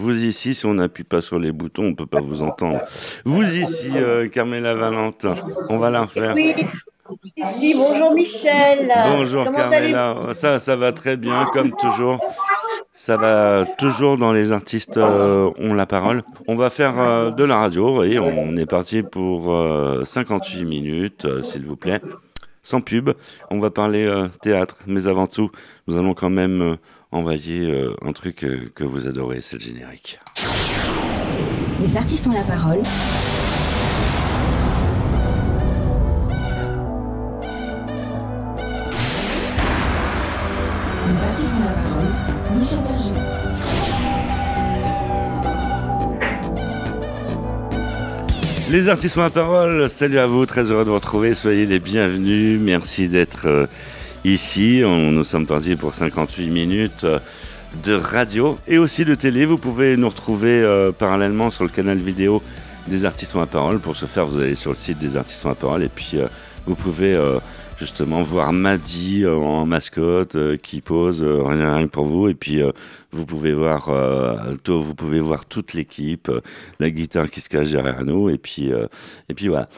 Vous ici, si on n'appuie pas sur les boutons, on peut pas vous entendre. Vous ici, euh, Carmela Valente, on va la refaire. Oui, ici, bonjour Michel. Bonjour Comment Carmela, ça, ça va très bien, comme toujours. Ça va toujours dans les artistes euh, ont la parole. On va faire euh, de la radio et on est parti pour euh, 58 minutes, euh, s'il vous plaît, sans pub. On va parler théâtre, mais avant tout, nous allons quand même envoyer euh, un truc euh, que vous adorez, c'est le générique. Les artistes ont la parole. Les artistes ont la parole. Michel Berger. Les artistes ont la parole, salut à vous, très heureux de vous retrouver, soyez les bienvenus, merci d'être euh, ici. On, nous sommes partis pour 58 minutes de radio et aussi de télé. Vous pouvez nous retrouver euh, parallèlement sur le canal vidéo des artistes la parole. Pour ce faire, vous allez sur le site des artistes la parole et puis euh, vous pouvez euh, justement voir Maddy euh, en mascotte euh, qui pose euh, rien, rien pour vous et puis vous pouvez voir euh, tout- vous pouvez voir toute l'équipe euh, la guitare qui se cache derrière nous et puis euh, et puis voilà.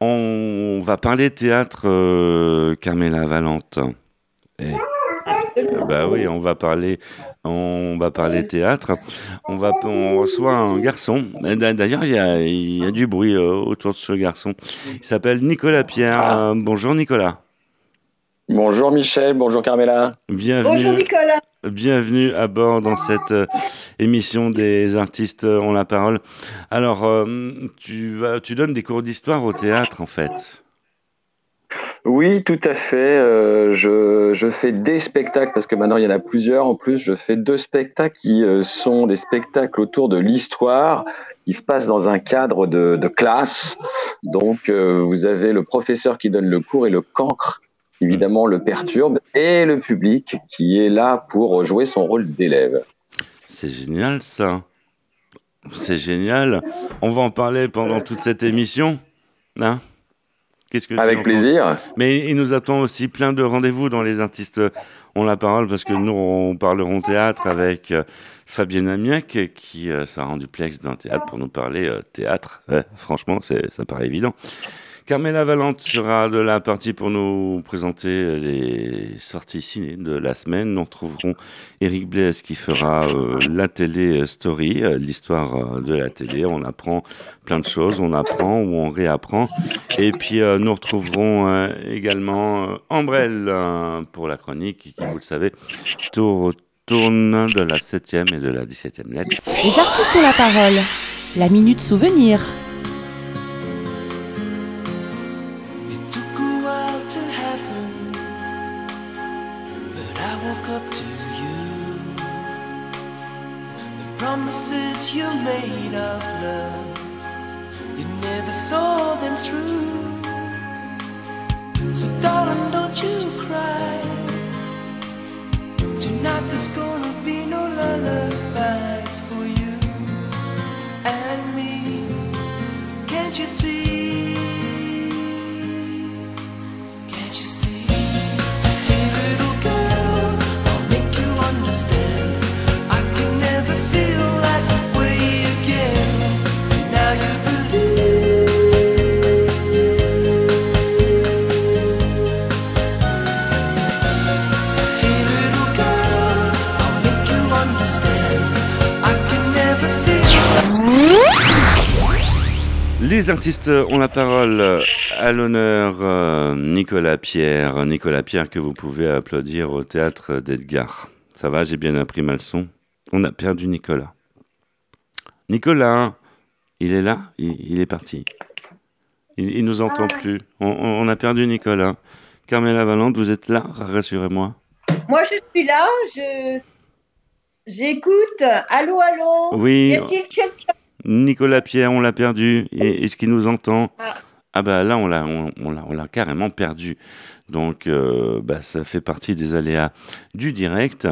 On va parler théâtre euh, Carmela Valente. Et- bah oui on va parler on va parler théâtre. On va on reçoit un garçon. D'a- d'ailleurs il y a, il y a du bruit autour de ce garçon. Il s'appelle Nicolas Pierre. Euh, bonjour Nicolas. Bonjour Michel, bonjour Carmela. bienvenue. Bonjour Nicolas. Bienvenue à bord dans cette euh, émission des artistes euh, ont la parole. Alors, euh, tu, donnes des cours d'histoire au théâtre, en fait. Oui, tout à fait. je, fais des spectacles parce que maintenant il y en a plusieurs. En plus, je fais deux spectacles qui sont des spectacles autour de l'histoire qui se passent dans un cadre de, classe. Donc, vous avez le professeur qui donne le cours et le cancre, évidemment, le perturbe, et le public qui est là pour jouer son rôle d'élève. C'est génial, ça. C'est génial. On va en parler pendant toute cette émission. Hein? Qu'est-ce que Avec plaisir. Mais il nous attend aussi plein de rendez-vous dans les artistes ont la parole parce que nous, on parlerons théâtre avec euh, Fabienne Amiac qui euh, sera en duplex d'un théâtre pour nous parler euh, théâtre. Ouais, franchement, ça paraît évident. Carmela Valente sera de la partie pour nous présenter les sorties ciné de la semaine. Nous retrouverons Eric Blaise qui fera euh, la télé story, euh, l'histoire euh, de la télé. On apprend plein de choses, on apprend ou on réapprend. Et puis euh, nous retrouverons euh, également euh, Ambrelle euh, pour la chronique qui, vous le savez, tour- tourne de la 7e et de la 17e lettre. Les artistes ont la parole. La minute souvenir. Promises you made of love, you never saw them through. So, darling, don't you cry. Tonight there's gonna be no lullabies for you and me. Can't you see? Artistes ont la parole à l'honneur euh, Nicolas Pierre. Nicolas Pierre que vous pouvez applaudir au théâtre d'Edgar. Ça va, j'ai bien appris ma leçon. On a perdu Nicolas. Nicolas, il est là? Il, il est parti. Il, il nous entend plus. On, on- on a perdu Nicolas. Carmela Valente, vous êtes là Rassurez-moi. Moi je suis là, je j'écoute. Allô, allô? Oui, Y a-t-il quelqu'un Nicolas Pierre, on l'a perdu. Et est-ce qu'il nous entend Ah. Ah bah là, on l'a, on, on l'a, on l'a carrément perdu. Donc, euh, bah, ça fait partie des aléas du direct.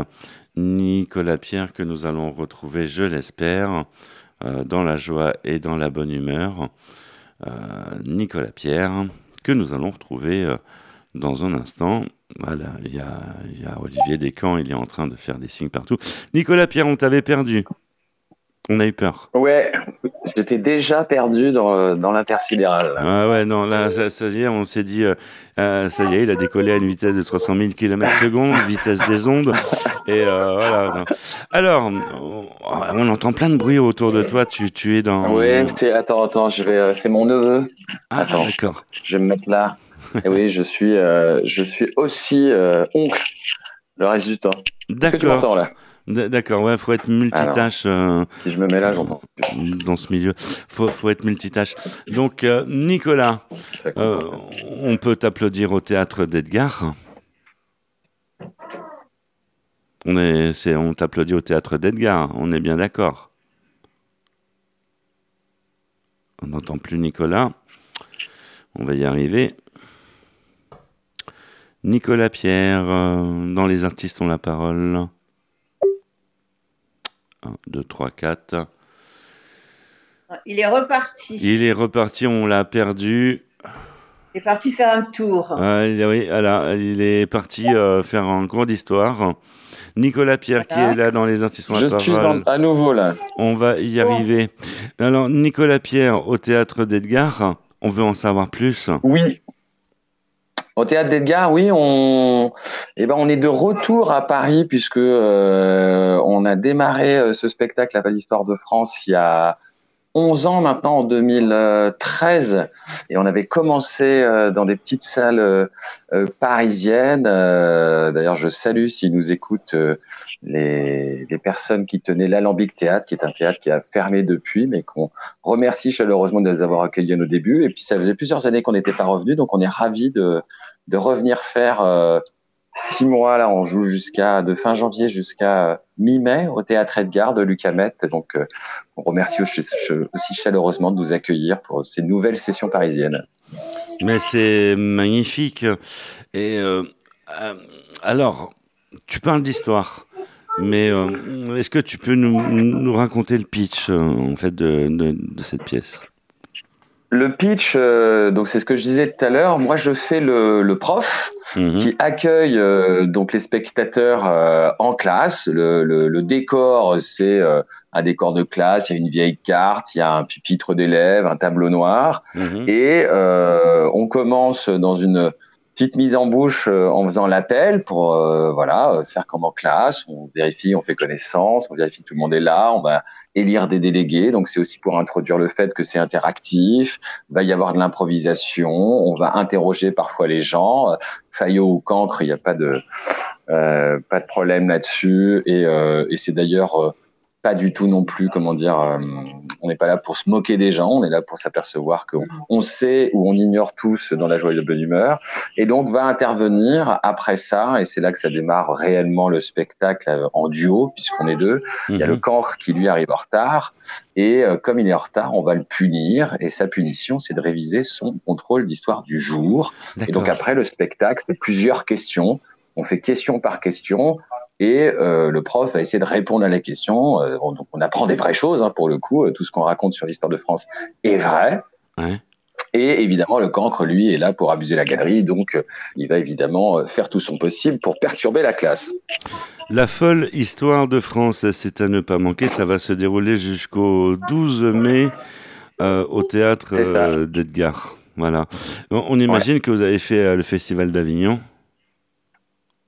Nicolas Pierre que nous allons retrouver, je l'espère, euh, dans la joie et dans la bonne humeur. Euh, Nicolas Pierre que nous allons retrouver dans un instant. Voilà, il y y a Olivier Descamps, il est en train de faire des signes partout. Nicolas Pierre, on t'avait perdu. On a eu peur. Ouais, j'étais déjà perdu dans, dans l'intersidéral. Ah ouais, non, là, ça, ça y est, on s'est dit, euh, euh, ça y est, il a décollé à une vitesse de 300 000 km secondes, vitesse des ondes. Et euh, voilà. non. Alors, on, entend plein de bruit autour de toi. Tu, tu es dans. Ouais, c'est attends, attends, je vais, c'est mon neveu. Ah, attends. d'accord. Je vais me mettre là. Et oui, je suis, euh, je suis aussi oncle le reste du temps. D'accord. là? D'accord, ouais, faut être multitâche euh, Si je me mets là, j'entends. dans ce milieu. Faut, faut être multitâche. Donc, euh, Nicolas, euh, on peut t'applaudir au théâtre d'Edgar. On est, c'est, on t'applaudit au théâtre d'Edgar. On est bien d'accord. On n'entend plus Nicolas. On va y arriver. Nicolas Pierre, euh, dans les artistes ont la parole. 1, 2, 3, 4. Il est reparti. Il est reparti, on l'a perdu. Il est parti faire un tour. Ah, il- oui, voilà, il est parti euh, faire un cours d'histoire. Nicolas Pierre qui est là dans les artistes Je suis en- à nouveau là. On va y arriver. Alors, Nicolas Pierre au théâtre d'Edgar, on veut en savoir plus. Oui. Au théâtre d'Edgar, oui, on, eh ben, on est de retour à Paris puisque euh, on a démarré euh, ce spectacle à l'Histoire de France il y a 11 ans maintenant, en 2013, et on avait commencé euh, dans des petites salles parisiennes. D'ailleurs, je salue s'ils nous écoutent les, personnes qui tenaient l'Alambic Théâtre, qui est un théâtre qui a fermé depuis, mais qu'on remercie chaleureusement de les avoir accueillis à nos débuts. Et puis ça faisait plusieurs années qu'on n'était pas revenu, donc on est ravis de, de revenir faire euh, six mois. Là, on joue jusqu'à de fin janvier jusqu'à euh, mi-mai au théâtre Edgar de Lucamet. Donc euh, on remercie aussi, chaleureusement de nous accueillir pour ces nouvelles sessions parisiennes. Mais c'est magnifique. Et alors, tu parles d'histoire, mais est-ce que tu peux nous, raconter le pitch en fait de cette pièce? Le pitch, euh, donc c'est ce que je disais tout à l'heure. Moi, je fais le, le prof Mhm. qui accueille euh, donc les spectateurs euh, en classe. Le, le, le décor, c'est euh, un décor de classe. Il y a une vieille carte, il y a un pupitre d'élèves, un tableau noir, Mhm. et euh, on commence dans une petite mise en bouche euh, en faisant l'appel pour euh, voilà euh, faire comme en classe. On vérifie, on fait connaissance, on vérifie que tout le monde est là. On va élire des délégués. Donc c'est aussi pour introduire le fait que c'est interactif. Il va y avoir de l'improvisation. On va interroger parfois les gens. Fayot ou Cancre, il n'y a pas de euh, pas de problème là-dessus. Et, euh, et c'est d'ailleurs euh, pas du tout non plus, comment dire, euh, on n'est pas là pour se moquer des gens, on est là pour s'apercevoir qu'on on sait ou on ignore tous dans la joie et la bonne humeur. Et donc va intervenir après ça, et c'est là que ça démarre réellement le spectacle euh, en duo, puisqu'on est deux. Il y a le Mhm. cancre qui lui arrive en retard, et euh, comme il est en retard, on va le punir, et sa punition, c'est de réviser son contrôle d'histoire du jour. Et donc après le spectacle, c'est plusieurs questions. On fait question par question et euh, le prof va essayer de répondre à la question. Euh, on, donc on apprend des vraies choses hein, pour le coup. Euh, Tout ce qu'on raconte sur l'histoire de France est vrai. Ouais. Et évidemment, le cancre, lui, est là pour abuser la galerie. Donc, euh, il va évidemment faire tout son possible pour perturber la classe. La folle histoire de France, c'est à ne pas manquer. Ça va se dérouler jusqu'au 12 mai au théâtre d'Edgar. Voilà. On, on imagine que vous avez fait le festival d'Avignon.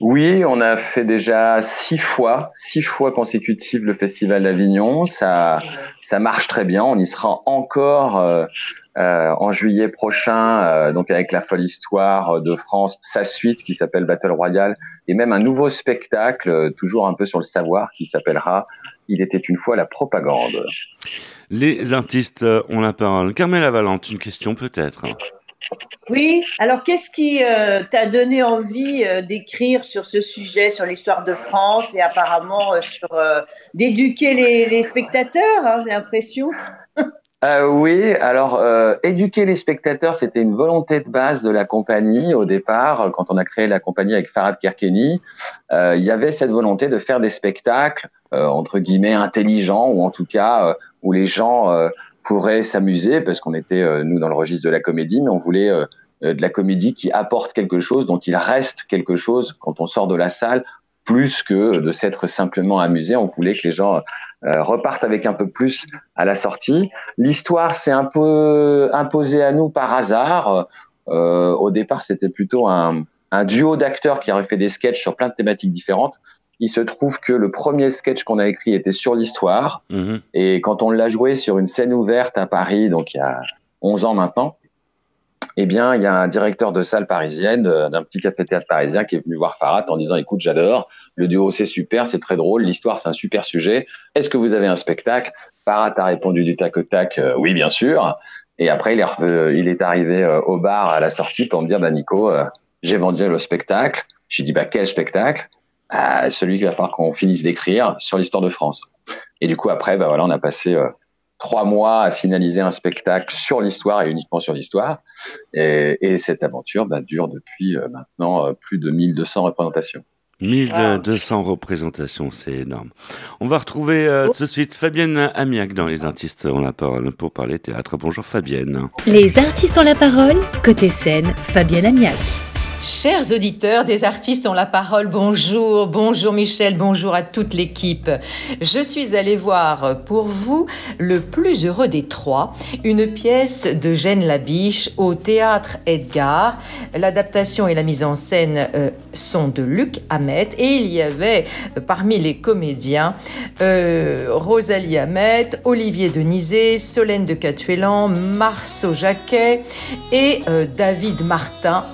Oui, on a fait déjà six fois, six fois consécutives le Festival d'Avignon. Ça, ça marche très bien. On y sera encore euh, euh, en juillet prochain, euh, donc avec la folle histoire de France, sa suite qui s'appelle Battle Royale, et même un nouveau spectacle, toujours un peu sur le savoir, qui s'appellera Il était une fois la propagande. Les artistes ont la parole. Carmela Valente, une question peut-être. Oui, alors qu'est-ce qui euh, t'a donné envie euh, d'écrire sur ce sujet, sur l'histoire de France et apparemment euh, sur d'éduquer les, spectateurs, hein, j'ai l'impression? Oui, alors éduquer les spectateurs, c'était une volonté de base de la compagnie au départ. Quand on a créé la compagnie avec Farad Kerkeni, il y avait cette volonté de faire des spectacles entre guillemets intelligents ou en tout cas où les gens pourraient s'amuser parce qu'on était euh, nous dans le registre de la comédie, mais on voulait euh, euh, de la comédie qui apporte quelque chose, dont il reste quelque chose quand on sort de la salle, plus que de s'être simplement amusé. On voulait que les gens euh, repartent avec un peu plus à la sortie. L'histoire s'est un peu imposée à nous par hasard. Euh, au départ, c'était plutôt un, un duo d'acteurs qui aurait fait des sketchs sur plein de thématiques différentes. Il se trouve que le premier sketch qu'on a écrit était sur l'histoire. Mhm. Et quand on l'a joué sur une scène ouverte à Paris, donc il y a 11 ans maintenant, eh bien, il y a un directeur de salle parisienne, euh, d'un petit café-théâtre parisien, qui est venu voir Farhat en disant, écoute, j'adore, le duo c'est super, c'est très drôle, l'histoire c'est un super sujet. Est-ce que vous avez un spectacle? Farhat a répondu du tac au tac, euh, oui, bien sûr. Et après, il est, re- euh, il est arrivé euh, au bar à la sortie pour me dire, bah Nico, j'ai vendu le spectacle. J'ai dit, bah quel spectacle? Celui qu'il va falloir qu'on finisse d'écrire sur l'histoire de France. Et du coup, après, bah voilà, on a passé euh, trois mois à finaliser un spectacle sur l'histoire et uniquement sur l'histoire. Et, et cette aventure bah, dure depuis euh, maintenant euh, plus de 1200 représentations. 1200 représentations, c'est énorme. On va retrouver euh, tout de suite Fabienne Amiac dans Les Artistes ont la parole pour parler théâtre. Bonjour Fabienne. Les artistes ont la parole. Côté scène, Fabienne Amiac. Chers auditeurs des artistes ont la parole, bonjour, bonjour Michel, bonjour à toute l'équipe. Je suis allée voir pour vous Le plus heureux des trois, une pièce de Jeanne Labiche au théâtre Edgar. L'adaptation et la mise en scène euh, sont de Luc Hamet et il y avait euh, parmi les comédiens euh, Rosalie Hamet, Olivier Denisé, Solène de Catuélan, Marceau Jacquet et David Martin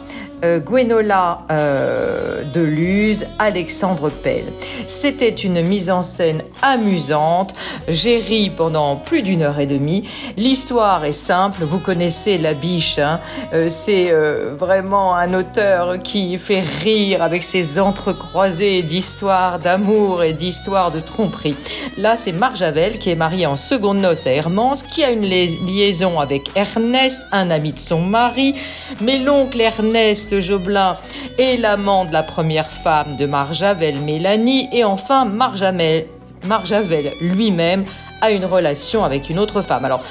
euh, Gwenola euh, Deluse, Alexandre Pell. C'était une mise en scène amusante. J'ai ri pendant plus d'une heure et demie. L'histoire est simple. Vous connaissez la biche. hein. Euh, C'est euh, vraiment un auteur qui fait rire avec ses entrecroisés d'histoires d'amour et d'histoires de tromperie. Là, c'est Marjavel qui est mariée en seconde noces à Hermance, qui a une lia- liaison avec Ernest, un ami de son mari. Mais l'oncle Ernest Joblin est l'amant de la première femme de Marjavel, Mélanie. Et enfin, Marjavel lui-même a une relation avec une autre femme. Alors,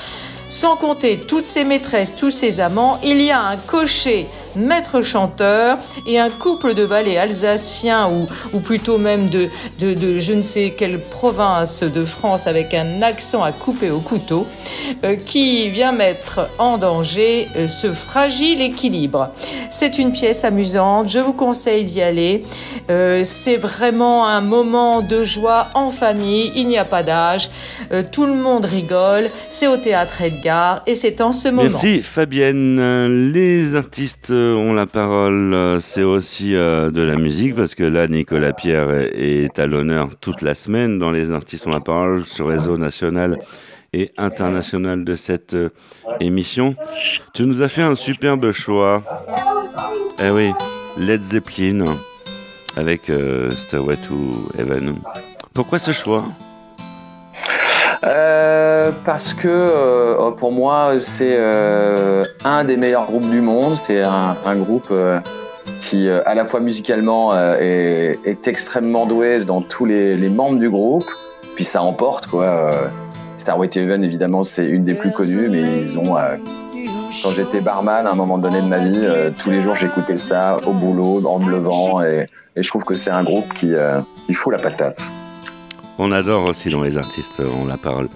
sans compter toutes ses maîtresses, tous ses amants, il y a un cocher maître chanteur et un couple de valets alsaciens ou, ou plutôt même de, de, je ne sais quelle province de France avec un accent à couper au couteau euh, qui vient mettre en danger euh, ce fragile équilibre. C'est une pièce amusante, je vous conseille d'y aller. Euh, c'est vraiment un moment de joie en famille, il n'y a pas d'âge, tout le monde rigole, c'est au théâtre Edgar et c'est en ce moment. Merci Fabienne. Les artistes ont la parole, euh, c'est aussi euh, de la musique parce que là Nicolas Pierre est à l'honneur toute la semaine dans Les artistes ont la parole sur réseau national et international de cette euh, émission. Tu nous as fait un superbe choix. Eh oui, Led Zeppelin avec euh, Stairway to Heaven. Pourquoi ce choix? Euh, parce que euh, pour moi, c'est euh, un des meilleurs groupes du monde. C'est un, groupe qui, à la fois musicalement, est, extrêmement doué dans tous les, membres du groupe. Puis ça emporte, quoi. Starway Heaven, évidemment, c'est une des plus connues, mais ils ont. quand j'étais barman, à un moment donné de ma vie, tous les jours, j'écoutais ça au boulot, en me levant, et, et je trouve que c'est un groupe qui, euh, qui fout la patate. On adore aussi dans les artistes ont la parole.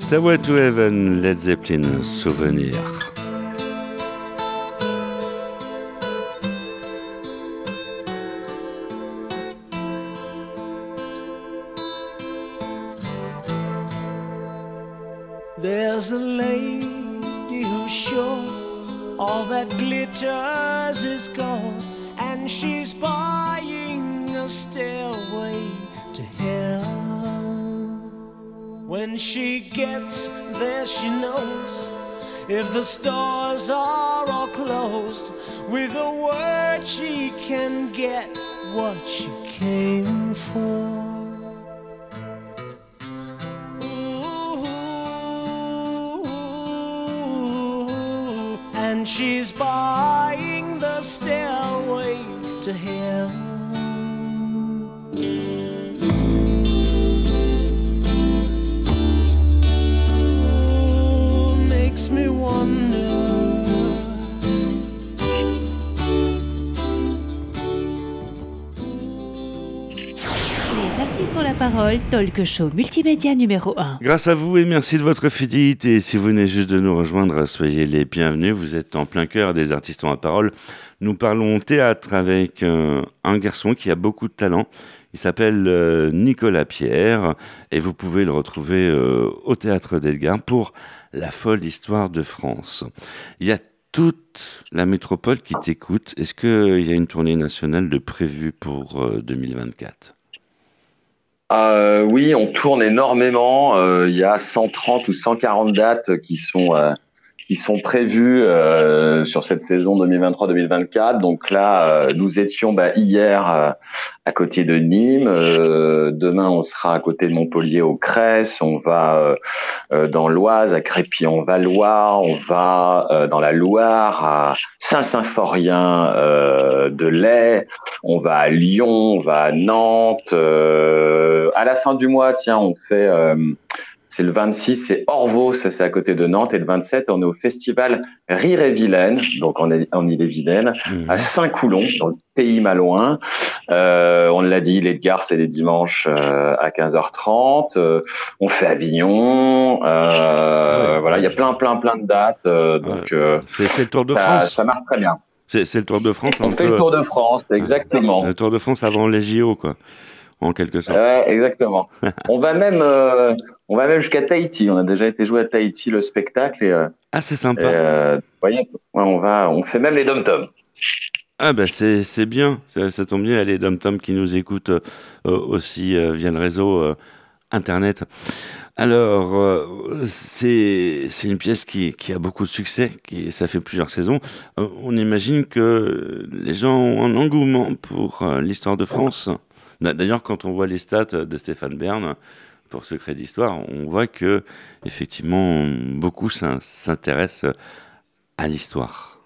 Stairway to Heaven, Led Zeppelin, souvenir. There's a lady who's sure all that glitters is gold, and she's buying When she gets there, she knows if the stores are all closed. With a word, she can get what she came for. Ooh, and she's buying parole. talk show multimédia numéro 1. Grâce à vous et merci de votre fidélité. Si vous venez juste de nous rejoindre, soyez les bienvenus. Vous êtes en plein cœur des artistes en parole. Nous parlons théâtre avec euh, un garçon qui a beaucoup de talent. Il s'appelle euh, Nicolas Pierre et vous pouvez le retrouver euh, au théâtre d'Edgar pour la folle histoire de France. Il y a toute la métropole qui t'écoute. Est-ce qu'il y a une tournée nationale de prévue pour euh, 2024 Euh, oui, on tourne énormément. Euh, Il y a 130 ou 140 dates qui sont euh, qui sont prévues euh, sur cette saison 2023-2024. Donc là, euh, nous étions bah, hier euh, à côté de Nîmes. Euh, demain, on sera à côté de Montpellier au Cresse. On va euh, euh, dans l'Oise à Crépy-en-Valois. On va dans la Loire à Saint-Symphorien de Lay. On va à Lyon. On va à Nantes. À la fin du mois, tiens, on fait c'est le 26, c'est Orvaux, ça c'est à côté de Nantes, et le 27, on est au festival Rire et Vilaine, donc en, en Ille-et-Vilaine, Mhm. à Saint-Coulon, dans le pays malouin. Euh, on l'a dit, l'Edgar, c'est les dimanches euh, à 15h30. Euh, on fait Avignon. Ah ouais. Voilà, il y a plein, plein, plein de dates. donc, C'est le Tour de ça, France. ça marche très bien. C'est le Tour de France On fait le. Tour de France, exactement. Le Tour de France avant les JO, quoi. En quelque sorte. Ouais, exactement. on va même, euh, on va même jusqu'à Tahiti. On a déjà été joué à Tahiti le spectacle et, euh, Ah, c'est sympa. euh, vous voyez, on va, on fait même les dom toms. Ah, bah, c'est bien. Ça, ça tombe bien. Les dom qui nous écoutent euh, aussi euh, via le réseau euh, Internet. Alors, c'est une pièce qui, qui a beaucoup de succès, qui, ça fait plusieurs saisons. On imagine que les gens ont un engouement pour l'histoire de France. D'a- D'ailleurs, quand on voit les stats de Stéphane Bern pour Secret d'Histoire, on voit que, effectivement, beaucoup s'in- s'intéressent à l'histoire.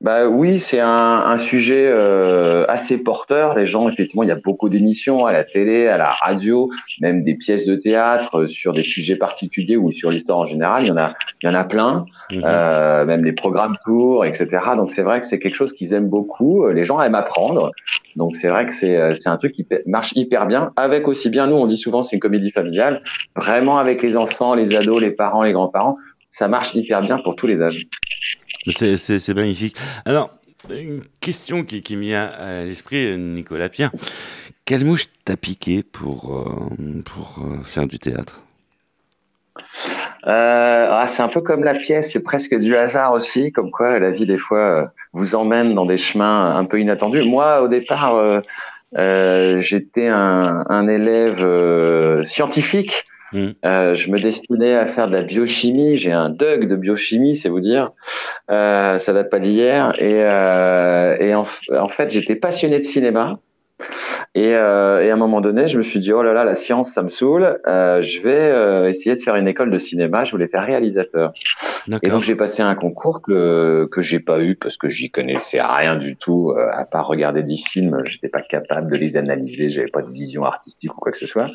Bah oui, c'est un, un sujet euh, assez porteur. Les gens, effectivement, il y a beaucoup d'émissions à la télé, à la radio, même des pièces de théâtre euh, sur des sujets particuliers ou sur l'histoire en général. Il y en a, il y en a plein. Mhm. euh, même les programmes courts, etc. Donc c'est vrai que c'est quelque chose qu'ils aiment beaucoup. Euh, Les gens aiment apprendre. Donc c'est vrai que c'est euh, c'est un truc qui marche hyper bien. Avec aussi bien, nous on dit souvent c'est une comédie familiale. Vraiment avec les enfants, les ados, les parents, les grands-parents, ça marche hyper bien pour tous les âges. C'est, magnifique. Alors, une question qui, qui vient à l'esprit, Nicolas Pierre. Quelle mouche t'a piqué pour, euh, euh, faire du théâtre? Euh, ah, c'est un peu comme la pièce, c'est presque du hasard aussi, comme quoi la vie des fois vous emmène dans des chemins un peu inattendus. Moi, au départ, j'étais un, élève scientifique. Mm. Euh, je me destinais à faire de la biochimie. J'ai un DUG de biochimie, c'est vous dire. Euh, ça date pas d'hier. Et, euh, en fait, j'étais passionné de cinéma. Et, euh, et à un moment donné, je me suis dit, oh là là, la science, ça me saoule. Euh, je vais euh, essayer de faire une école de cinéma. Je voulais faire réalisateur. Et donc, j'ai passé un concours que, que j'ai pas eu parce que j'y connaissais rien du tout, euh, à part regarder dix films. J'étais pas capable de les analyser. J'avais pas de vision artistique ou quoi que ce soit.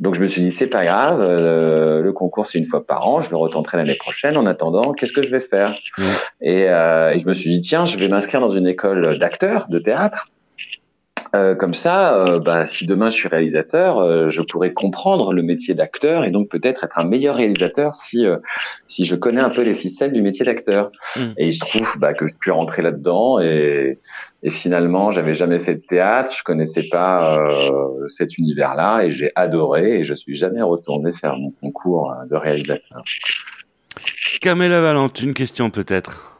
Donc, je me suis dit, c'est pas grave. euh, le concours, c'est une fois par an. Je le retenterai l'année prochaine. En attendant, qu'est-ce que je vais faire? Mm. Et, euh, et je me suis dit, tiens, je vais m'inscrire dans une école d'acteurs, de théâtre. Euh, comme ça, euh, bah, si demain je suis réalisateur, euh, je pourrais comprendre le métier d'acteur et donc peut-être être un meilleur réalisateur si euh, si je connais un peu les ficelles du métier d'acteur. Mm. Et il se trouve bah, que je suis rentré là-dedans et, et finalement j'avais jamais fait de théâtre, je connaissais pas euh, cet univers-là et j'ai adoré et je suis jamais retourné faire mon concours de réalisateur. Carmela Valente, une question peut-être.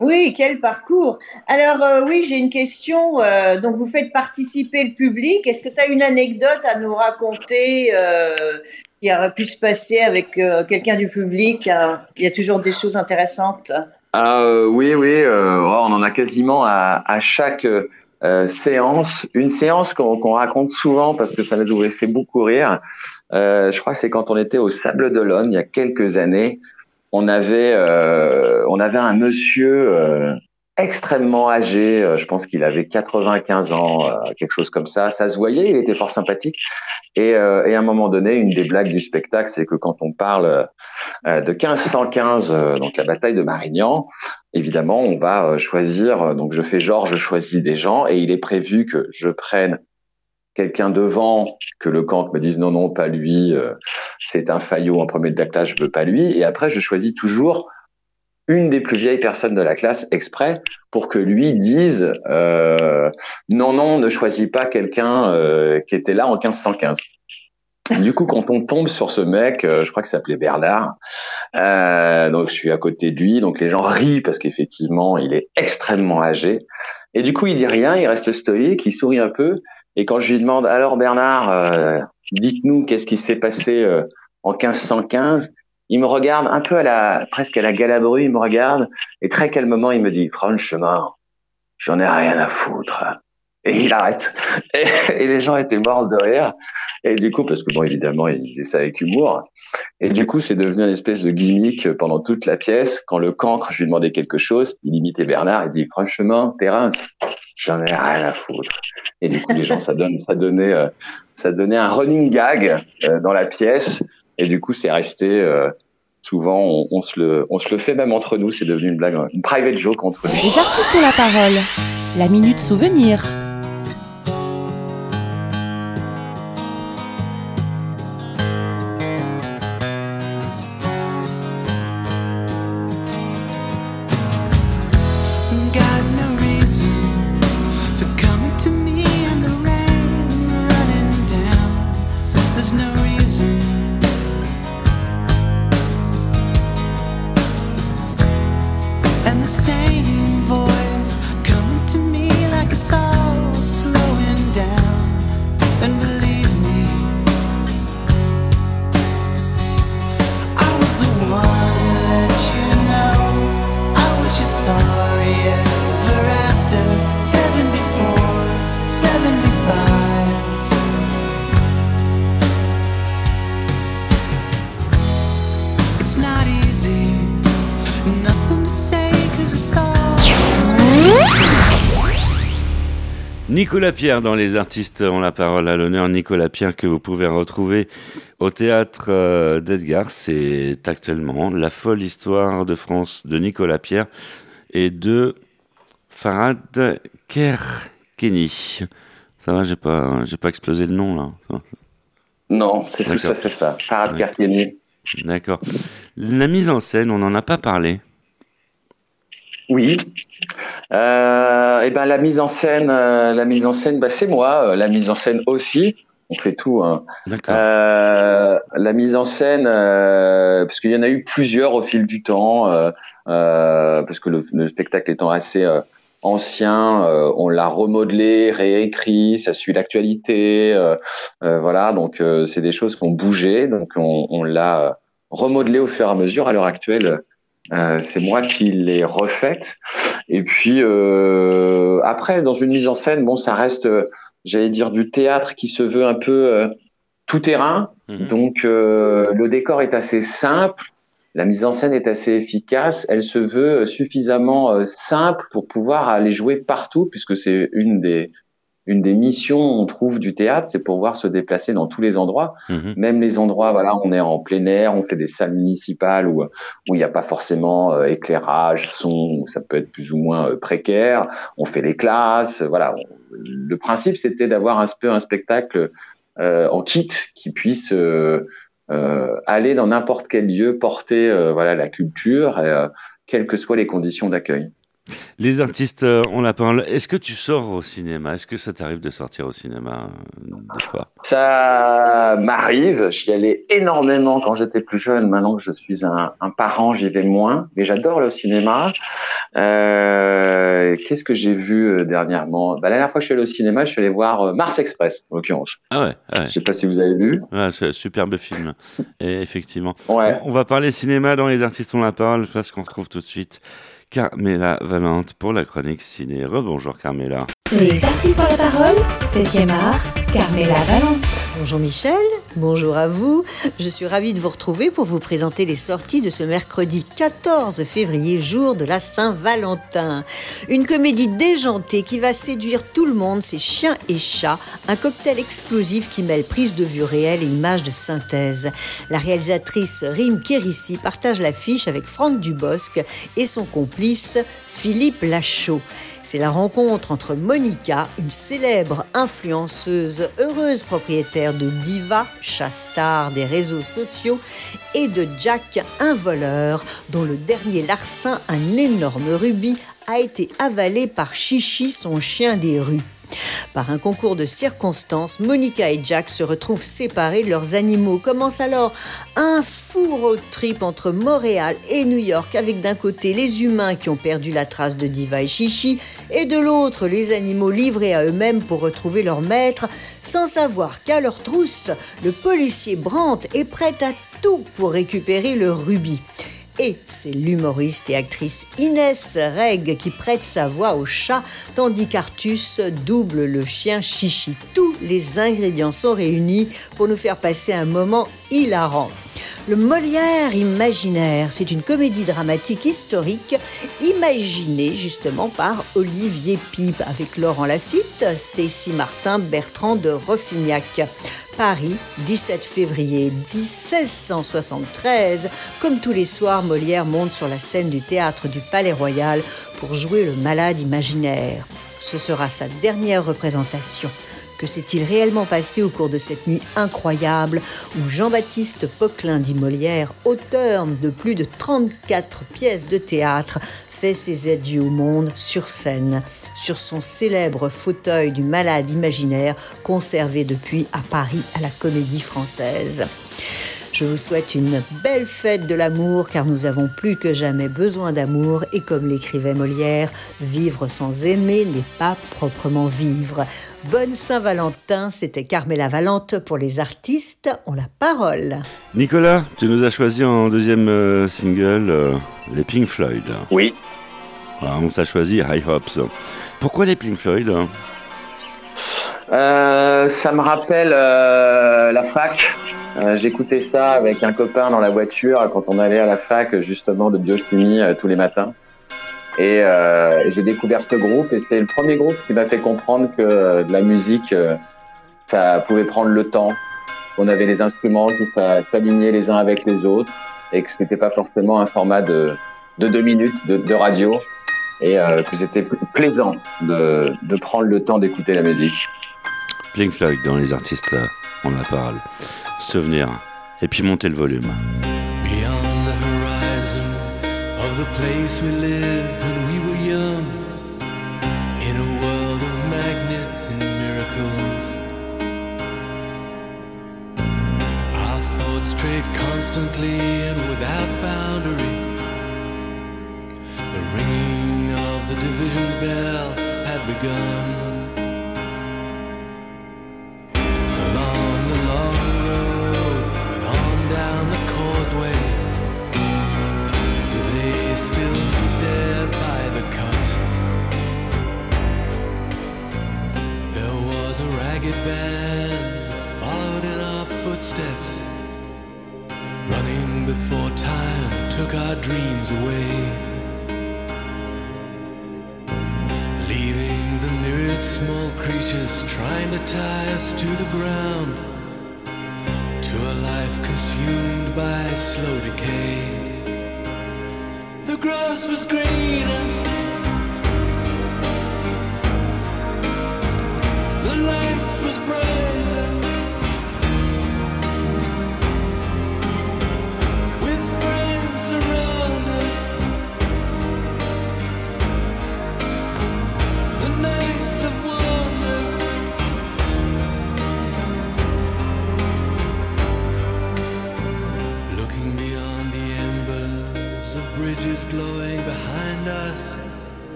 Oui, quel parcours. Alors euh, oui, j'ai une question. euh, donc vous faites participer le public. Est-ce que tu as une anecdote à nous raconter euh, qui aurait pu se passer avec quelqu'un du public? Il y a toujours des choses intéressantes. Ah oui, oui, oh, on en a quasiment à, chaque séance. Une séance qu'on raconte souvent parce que ça nous fait beaucoup rire. Je crois que c'est quand on était au Sable d'Olonne il y a quelques années. On avait, euh, on avait un monsieur euh, extrêmement âgé. euh, je pense qu'il avait 95 ans, quelque chose comme ça. Ça se voyait, il était fort sympathique. Et, et à un moment donné, une des blagues du spectacle, c'est que quand on parle de 1515, euh, donc la bataille de Marignan, évidemment, on va choisir. Donc je fais genre, je choisis des gens, et il est prévu que je prenne quelqu'un devant, que le camp me dise non, non, pas lui, euh, c'est un faillot en premier de la classe, je veux pas lui. Et après, je choisis toujours une des plus vieilles personnes de la classe exprès pour que lui dise euh, non, non, ne choisis pas quelqu'un euh, qui était là en 1515. Du coup, quand on tombe sur ce mec, euh, je crois que s'appelait Bernard, euh, donc je suis à côté de lui, donc les gens rient parce qu'effectivement, il est extrêmement âgé. Et du coup, il dit rien, il reste stoïque, il sourit un peu. Et quand je lui demande, alors Bernard, euh, dites-nous qu'est-ce qui s'est passé euh, en 1515, il me regarde un peu à la, presque à la Galabru, il me regarde et très calmement, il me dit, franchement, j'en ai rien à foutre. Et il arrête. Et, les gens étaient morts de rire. Et du coup, parce que bon, évidemment, il disait ça avec humour. Et du coup, c'est devenu une espèce de gimmick pendant toute la pièce. Quand le cancre, je lui demandais quelque chose, il imitait Bernard, il dit, franchement, terrain, j'en ai rien à foutre. Et du coup, les gens, ça donne, ça donnait, euh, ça donnait un running gag euh, dans la pièce. Et du coup, c'est resté, euh, souvent, on, se le, on se le fait même entre nous. C'est devenu une blague, une private joke entre nous. Les artistes ont la parole. La minute souvenir. Nicolas Pierre dans Les artistes ont la parole à l'honneur. Nicolas Pierre que vous pouvez retrouver au théâtre euh, d'Edgar. C'est actuellement La folle histoire de France de Nicolas Pierre et de Farad Kerkeni. Ça va, j'ai pas, j'ai pas explosé le nom là. Non, c'est ça, c'est ça. Farad. Kerkeni. D'accord. La mise en scène, on n'en a pas parlé. Oui. Euh, et ben la mise en scène, euh, la mise en scène, bah, c'est moi. Euh, La mise en scène aussi. On fait tout. Hein. Euh, la mise en scène, euh, parce qu'il y en a eu plusieurs au fil du temps, euh, euh, parce que le, le spectacle étant assez euh, ancien, euh, on l'a remodelé, réécrit, ça suit l'actualité, euh, euh, voilà. Donc euh, c'est des choses qui ont bougé, donc on, on l'a remodelé au fur et à mesure. À l'heure actuelle, euh, c'est moi qui l'ai refaite. Et puis euh, après, dans une mise en scène, bon, ça reste, euh, j'allais dire, du théâtre qui se veut un peu tout terrain. Mhm. Donc le décor est assez simple, la mise en scène est assez efficace, elle se veut suffisamment simple pour pouvoir aller jouer partout, puisque c'est une des une des missions on trouve du théâtre, c'est pouvoir se déplacer dans tous les endroits, Mhm. même les endroits, voilà, on est en plein air, on fait des salles municipales où où il n'y a pas forcément euh, éclairage, son, où ça peut être plus ou moins euh, précaire. On fait les classes, voilà. On- le principe c'était d'avoir un peu un spectacle euh, en kit qui puisse euh, euh, aller dans n'importe quel lieu, porter voilà la culture, euh, quelles que soient les conditions d'accueil. Les artistes euh, ont la parole. Est-ce que tu sors au cinéma? Est-ce que ça t'arrive de sortir au cinéma euh, des fois? Ça m'arrive, j'y allais énormément quand j'étais plus jeune. Maintenant que je suis un, un parent, j'y vais moins. Mais j'adore le cinéma. Euh, Qu'est-ce que j'ai vu dernièrement? Bah, La dernière fois que je suis allé au cinéma, je suis allé voir Mars Express, en l'occurrence. Ah ouais, ah ouais. Je sais pas si vous avez vu. Ouais, c'est un superbe film. Et effectivement. Ouais. On va parler cinéma dans Les artistes ont la parole parce qu'on retrouve tout de suite Carmela Valente pour la chronique ciné. Rebonjour Carmela. Les artistes ont la parole, 7e art, Carmela Valente. Bonjour Michel, bonjour à vous. Je suis ravie de vous retrouver pour vous présenter les sorties de ce mercredi 14 février, jour de la Saint-Valentin. Une comédie déjantée qui va séduire tout le monde, c'est Chiens et Chats, un cocktail explosif qui mêle prise de vue réelle et images de synthèse. La réalisatrice Rim Kérissi partage l'affiche avec Franck Dubosc et son complice Philippe Lachaud. C'est la rencontre entre Monica, une célèbre influenceuse heureuse, propriétaire de Diva, chasse-star des réseaux sociaux, et de Jack, un voleur, dont le dernier larcin, un énorme rubis, a été avalé par Chichi, son chien des rues. Par un concours de circonstances, Monica et Jack se retrouvent séparés de leurs animaux. Commence alors un fou road trip entre Montréal et New York, avec d'un côté les humains qui ont perdu la trace de Diva et Chichi, et de l'autre les animaux livrés à eux-mêmes pour retrouver leur maître, sans savoir qu'à leur trousse, le policier Brandt est prêt à tout pour récupérer le rubis. Et c'est l'humoriste et actrice Inès Reg qui prête sa voix au chat, tandis qu'Artus double le chien Chichi. Tous les ingrédients sont réunis pour nous faire passer un moment hilarant. Le Molière imaginaire, c'est une comédie dramatique historique imaginée justement par Olivier Pipe avec Laurent Lafitte, Stacy Martin, Bertrand de Roffignac. Paris, 17 février 1673. Comme tous les soirs, Molière monte sur la scène du théâtre du Palais Royal pour jouer le malade imaginaire. Ce sera sa dernière représentation. Que s'est-il réellement passé au cours de cette nuit incroyable où Jean-Baptiste Poquelin dit Molière, auteur de plus de 34 pièces de théâtre, fait ses adieux au monde sur scène, sur son célèbre fauteuil du malade imaginaire conservé depuis à Paris à la Comédie Française. Je vous souhaite une belle fête de l'amour car nous avons plus que jamais besoin d'amour et comme l'écrivait Molière, vivre sans aimer n'est pas proprement vivre. Bonne Saint-Valentin, c'était Carmela Valente pour les artistes ont la parole. Nicolas, tu nous as choisi en deuxième euh, single euh, les Pink Floyd. Oui. Ah, on t'a choisi High Hopes. Pourquoi les Pink Floyd? Euh, ça me rappelle euh, la fac. Euh, J'écoutais ça avec un copain dans la voiture quand on allait à la fac justement de biochimie euh, tous les matins. Et, euh, j'ai découvert ce groupe et c'était le premier groupe qui m'a fait comprendre que de la musique, ça pouvait prendre le temps. On avait les instruments qui s'a- s'alignaient les uns avec les autres et que c'était pas forcément un format de, de deux minutes de, radio et que c'était pl- plaisant de, prendre le temps d'écouter la musique. Pink Floyd dans les artistes ont la parole. Souvenir. Et puis monter le volume. Beyond the horizon of the place we lived when we were young, in a world of magnets and miracles, our thoughts strayed constantly and without boundary. The ringing of the division bell had begun. Trying to tie us to the ground a life consumed by slow decay. The grass was greener,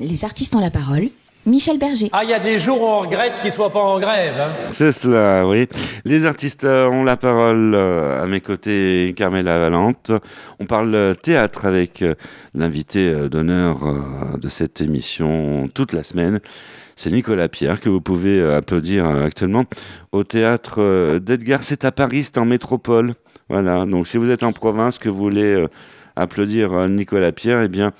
Les artistes ont la parole. Michel Berger. Ah, il y a des jours où on regrette qu'ils soient pas en grève. Hein. C'est cela, oui. Les artistes euh, ont la parole euh, à mes côtés, Carmela Valente. On parle euh, théâtre avec l'invité d'honneur de cette émission toute la semaine. C'est Nicolas Pierre que vous pouvez applaudir actuellement au théâtre d'Edgar. C'est à Paris, c'est en métropole. Voilà. Donc si vous êtes en province, que vous voulez applaudir Nicolas Pierre, eh bien,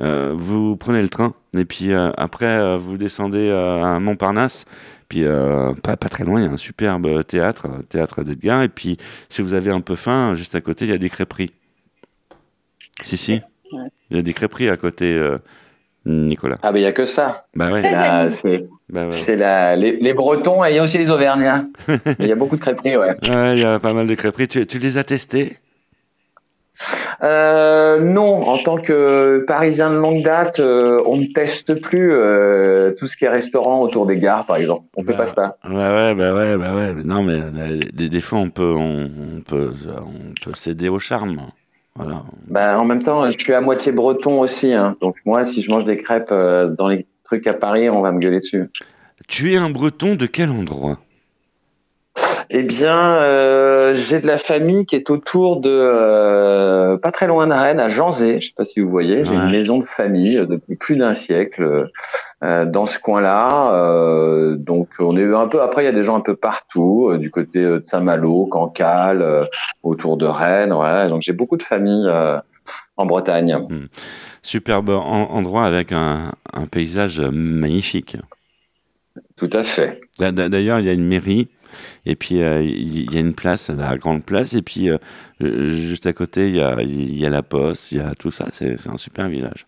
euh, vous prenez le train Et puis euh, après, euh, vous descendez euh, à Montparnasse. Puis euh, pas, pas très loin, il y a un superbe théâtre, théâtre d'Edgar. Et puis si vous avez un peu faim, juste à côté, il y a des crêperies. Si, si. Il y a des crêperies à côté, euh, Nicolas. Ah, ben il n'y a que ça. Bah ouais. C'est la- c'est Bah ouais. c'est la- les, les Bretons et il y a aussi les Auvergnats. Il y a beaucoup de crêperies, ouais. Ouais, il y a pas mal de crêperies. Tu, tu les as testés Euh, non, en tant que Parisien de longue date, euh, on ne teste plus euh, tout ce qui est restaurant autour des gares, par exemple. On fait Bah, pas ça. Ouais, ouais, bah ouais, bah ouais. Non, mais des, des fois, on peut, on, on peut, on peut céder au charme. Voilà. Bah, en même temps, je suis à moitié breton aussi, hein. donc moi, si je mange des crêpes dans les trucs à Paris, on va me gueuler dessus. Tu es un breton de quel endroit? Eh bien, euh, j'ai de la famille qui est autour de, euh, pas très loin de Rennes, à Janzé. Je sais pas si vous voyez. J'ai Ouais. une maison de famille euh, depuis plus d'un siècle euh, dans ce coin-là. Donc, on est un peu. Après, il y a des gens un peu partout, du côté de Saint-Malo, Cancale, autour de Rennes. Ouais. Donc, j'ai beaucoup de familles en Bretagne. Superbe en- endroit avec un, un paysage magnifique. Tout à fait. D'ailleurs, il y a une mairie, et puis euh, il y a une place, la grande place, et puis euh, euh, juste à côté, il y a, il y a la poste, il y a tout ça. C'est c'est un super village.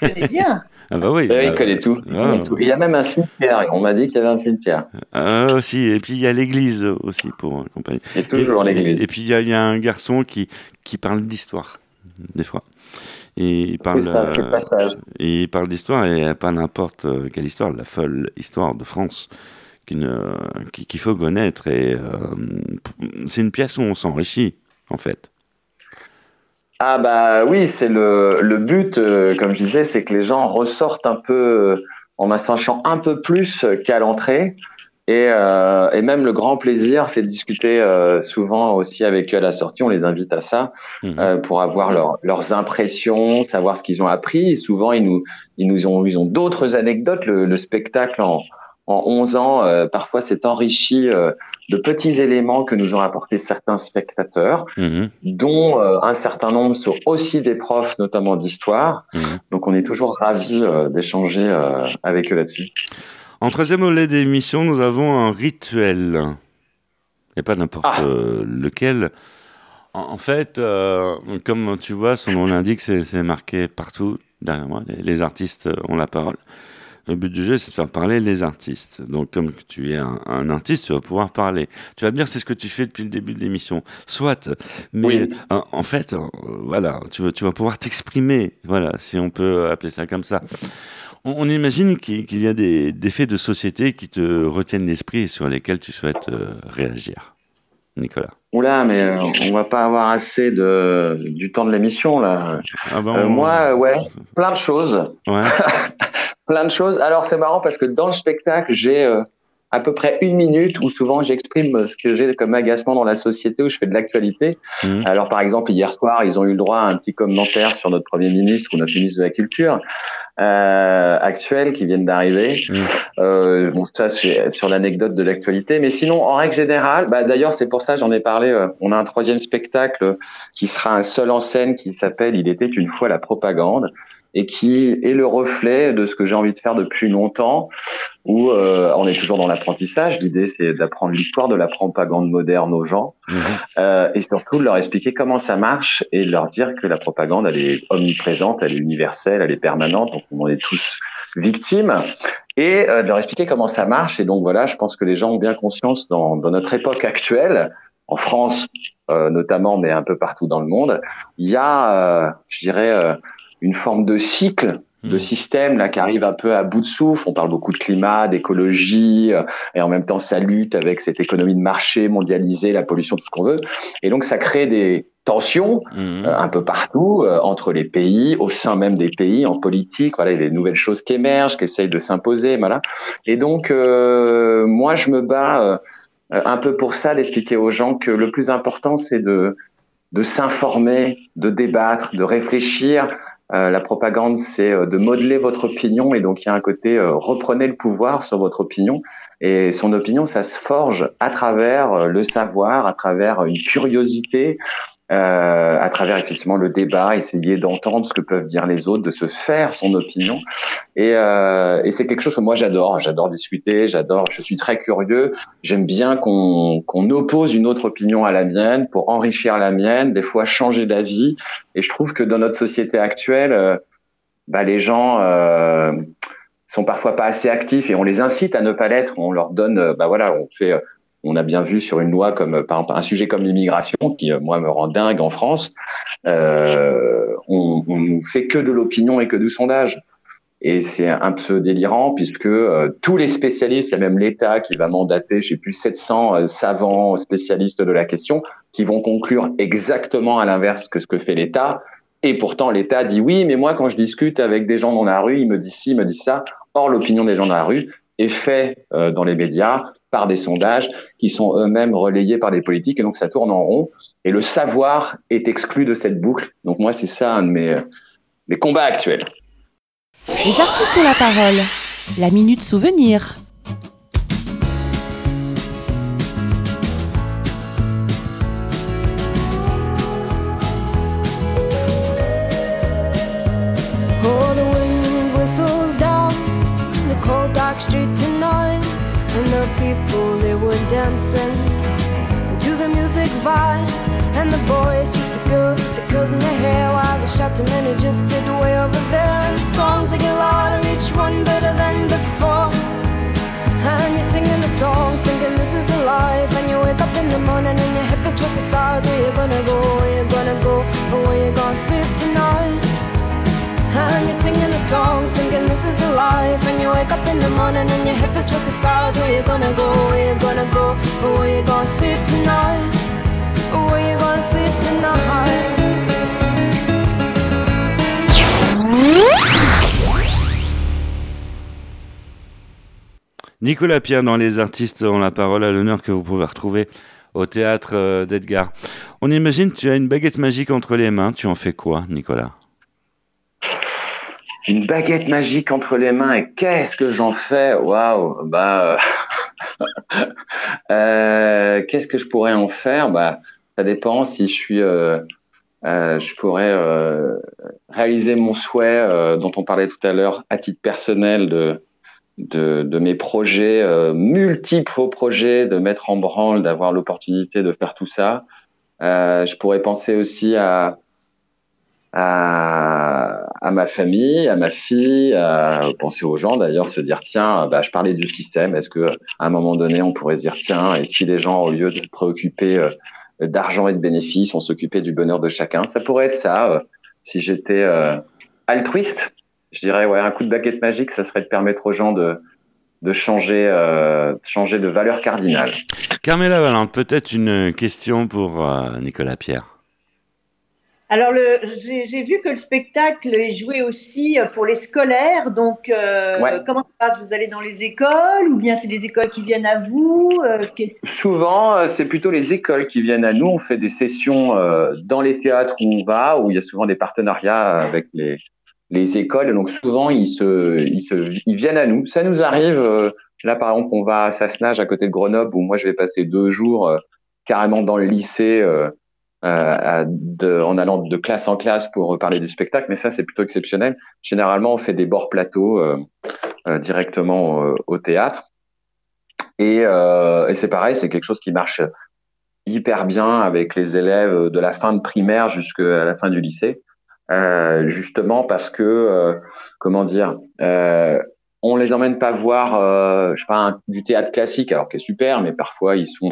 Connais bien. Ah bah oui. Eh oui, bah, il connaît tout. Il ah. connaît tout. Il y a même un cimetière. On m'a dit qu'il y avait un cimetière. Ah, aussi, et puis il y a l'église aussi pour accompagner. Et toujours l'église. Et, et puis il y, a- il y a un garçon qui, qui parle d'histoire, des fois. Et il parle, ça, euh, et il parle d'histoire, et pas n'importe euh, quelle histoire, la folle histoire de France qu'il qui- faut connaître. Et euh, c'est une pièce où on s'enrichit, en fait. Ah bah oui, c'est le, le but, euh, comme je disais, c'est que les gens ressortent un peu en massachant un peu plus qu'à l'entrée. Et, euh, et même le grand plaisir, c'est de discuter euh, souvent aussi avec eux à la sortie. On les invite à ça Mhm. euh, pour avoir leur- leurs impressions, savoir ce qu'ils ont appris. Et souvent, ils nous, ils nous ont, ils ont d'autres anecdotes. Le, le spectacle en, en 11 ans, euh, parfois, s'est enrichi euh, de petits éléments que nous ont apportés certains spectateurs Mhm, dont euh, un certain nombre sont aussi des profs, notamment d'histoire. mhm. Donc on est toujours ravis euh, d'échanger euh, avec eux là-dessus. En troisième volet d'émission, nous avons un rituel. Et pas n'importe Ah. euh, lequel. En, fait, euh, comme tu vois, son nom l'indique, c'est marqué partout derrière moi. Les, les artistes ont la parole. Le but du jeu, c'est de faire parler les artistes. Donc, comme tu es un, un artiste, tu vas pouvoir parler. Tu vas me dire, c'est ce que tu fais depuis le début de l'émission. Soit, mais Oui. en, en fait, euh, voilà, tu vas, tu vas pouvoir t'exprimer. Voilà, si on peut appeler ça comme ça. On, on imagine qu'il y a des, des faits de société qui te retiennent l'esprit et sur lesquels tu souhaites euh, réagir. Nicolas. Oula, mais euh, on va pas avoir assez de du temps de l'émission là. Ah ben, Euh, on- moi, ouais, plein de choses, Ouais. plein de choses. Alors c'est marrant parce que dans le spectacle, j'ai euh, à peu près une minute où souvent j'exprime ce que j'ai comme agacement dans la société où je fais de l'actualité. Mhm. Alors par exemple hier soir, ils ont eu le droit à un petit commentaire sur notre premier ministre ou notre ministre de la culture euh, actuel qui viennent d'arriver. Mhm. Euh, bon ça c'est sur l'anecdote de l'actualité, mais sinon en règle générale, bah d'ailleurs c'est pour ça j'en ai parlé. euh, on a un troisième spectacle qui sera un seul en scène qui s'appelle Il était une fois la propagande et qui est le reflet de ce que j'ai envie de faire depuis longtemps, où euh, on est toujours dans l'apprentissage. L'idée, c'est d'apprendre l'histoire de la propagande moderne aux gens, Mhm. euh, et surtout de leur expliquer comment ça marche et de leur dire que la propagande, elle est omniprésente, elle est universelle, elle est permanente, donc on en est tous victimes, et euh, de leur expliquer comment ça marche. Et donc voilà, je pense que les gens ont bien conscience dans, dans notre époque actuelle, en France euh, notamment, mais un peu partout dans le monde, il y a, euh, je dirais, euh, une forme de cycle de Mhm. système là qui arrive un peu à bout de souffle. On parle beaucoup de climat, d'écologie, euh, et en même temps ça lutte avec cette économie de marché mondialisée, la pollution, tout ce qu'on veut. Et donc ça crée des tensions Mhm. euh, un peu partout euh, entre les pays, au sein même des pays, en politique. Voilà, il y a des nouvelles choses qui émergent, qui essayent de s'imposer. Voilà. Et donc euh, moi je me bats euh, un peu pour ça, d'expliquer aux gens que le plus important c'est de de s'informer, de débattre, de réfléchir. Euh, la propagande, c'est euh, de modeler votre opinion et donc il y a un côté euh, reprenez le pouvoir sur votre opinion et son opinion, ça se forge à travers euh, le savoir, à travers une curiosité, euh, à travers effectivement le débat, essayer d'entendre ce que peuvent dire les autres, de se faire son opinion. Et, euh, et c'est quelque chose que moi j'adore. J'adore discuter, j'adore. Je suis très curieux. J'aime bien qu'on qu'on oppose une autre opinion à la mienne pour enrichir la mienne, des fois changer d'avis. Et je trouve que dans notre société actuelle, euh, bah, les gens euh, sont parfois pas assez actifs et on les incite à ne pas l'être. On leur donne, euh, bah voilà, on fait. On a bien vu sur une loi comme euh, un sujet comme l'immigration qui euh, moi me rend dingue en France. Euh, on, nous fait que de l'opinion et que du sondage. Et c'est un peu délirant puisque tous les spécialistes, il y a même l'État qui va mandater, je sais plus, 700 euh, savants spécialistes de la question qui vont conclure exactement à l'inverse que ce que fait l'État. Et pourtant, l'État dit oui, mais moi, quand je discute avec des gens dans la rue, ils me disent ci, ils me disent ça. Or, l'opinion des gens dans la rue est faite dans les médias par des sondages qui sont eux-mêmes relayés par des politiques et donc ça tourne en rond et le savoir est exclu de cette boucle. Donc moi, c'est ça un de mes, mes combats actuels. Les artistes ont la parole. La minute souvenir. Dancing to the music vibe, and the boys just the girls with the girls in their hair, while the shouting men just sit way over there, and the songs they get louder, each one better than before. And you're singing the songs, thinking this is a life. And you wake up in the morning and your hip is twisted sides. Where you gonna go? Where you gonna go? Or where you gonna sleep tonight? Nicolas Pierre dans Les artistes ont la parole à l'honneur que vous pouvez retrouver au théâtre euh, d'Edgar. On imagine tu as une baguette magique entre les mains. Tu en fais quoi, Nicolas? Une baguette magique entre les mains et qu'est-ce que j'en fais? Waouh Bah, euh, euh, qu'est-ce que je pourrais en faire? Bah, ça dépend si je suis. euh, euh, je pourrais euh, réaliser mon souhait dont on parlait tout à l'heure à titre personnel de de, de mes projets, multiples projets, de mettre en branle, d'avoir l'opportunité de faire tout ça. Je pourrais penser aussi à, à, à ma famille, à ma fille, à penser aux gens d'ailleurs, se dire tiens, bah, je parlais du système, est-ce que à un moment donné on pourrait se dire tiens, et si les gens au lieu de se préoccuper euh, d'argent et de bénéfices, on s'occupait du bonheur de chacun, ça pourrait être ça. euh, si j'étais euh, altruiste, je dirais ouais, un coup de baguette magique, ça serait de permettre aux gens de de changer, de changer de valeur cardinale. Carmela Valente, peut-être une question pour Nicolas Pierre. Alors, le- j'ai j'ai vu que le spectacle est joué aussi euh, pour les scolaires. Donc, euh, Ouais. comment ça se passe? Vous allez dans les écoles ou bien c'est des écoles qui viennent à vous Euh, Souvent, c'est plutôt les écoles qui viennent à nous. On fait des sessions euh, dans les théâtres où on va, où il y a souvent des partenariats avec les, les écoles. Donc souvent, ils se, ils se, ils viennent à nous. Ça nous arrive. euh, là, par exemple, on va à Sassenage, à côté de Grenoble, où moi, je vais passer deux jours euh, carrément dans le lycée, euh, de- en allant de classe en classe pour parler du spectacle. Mais ça, c'est plutôt exceptionnel. Généralement, on fait des bords plateaux euh, euh, directement euh, au théâtre. Et, euh, et c'est pareil, c'est quelque chose qui marche hyper bien avec les élèves de la fin de primaire jusqu'à la fin du lycée, justement parce que, comment dire, on les emmène pas voir, euh, je sais pas, du théâtre classique, alors qui est super, mais parfois ils sont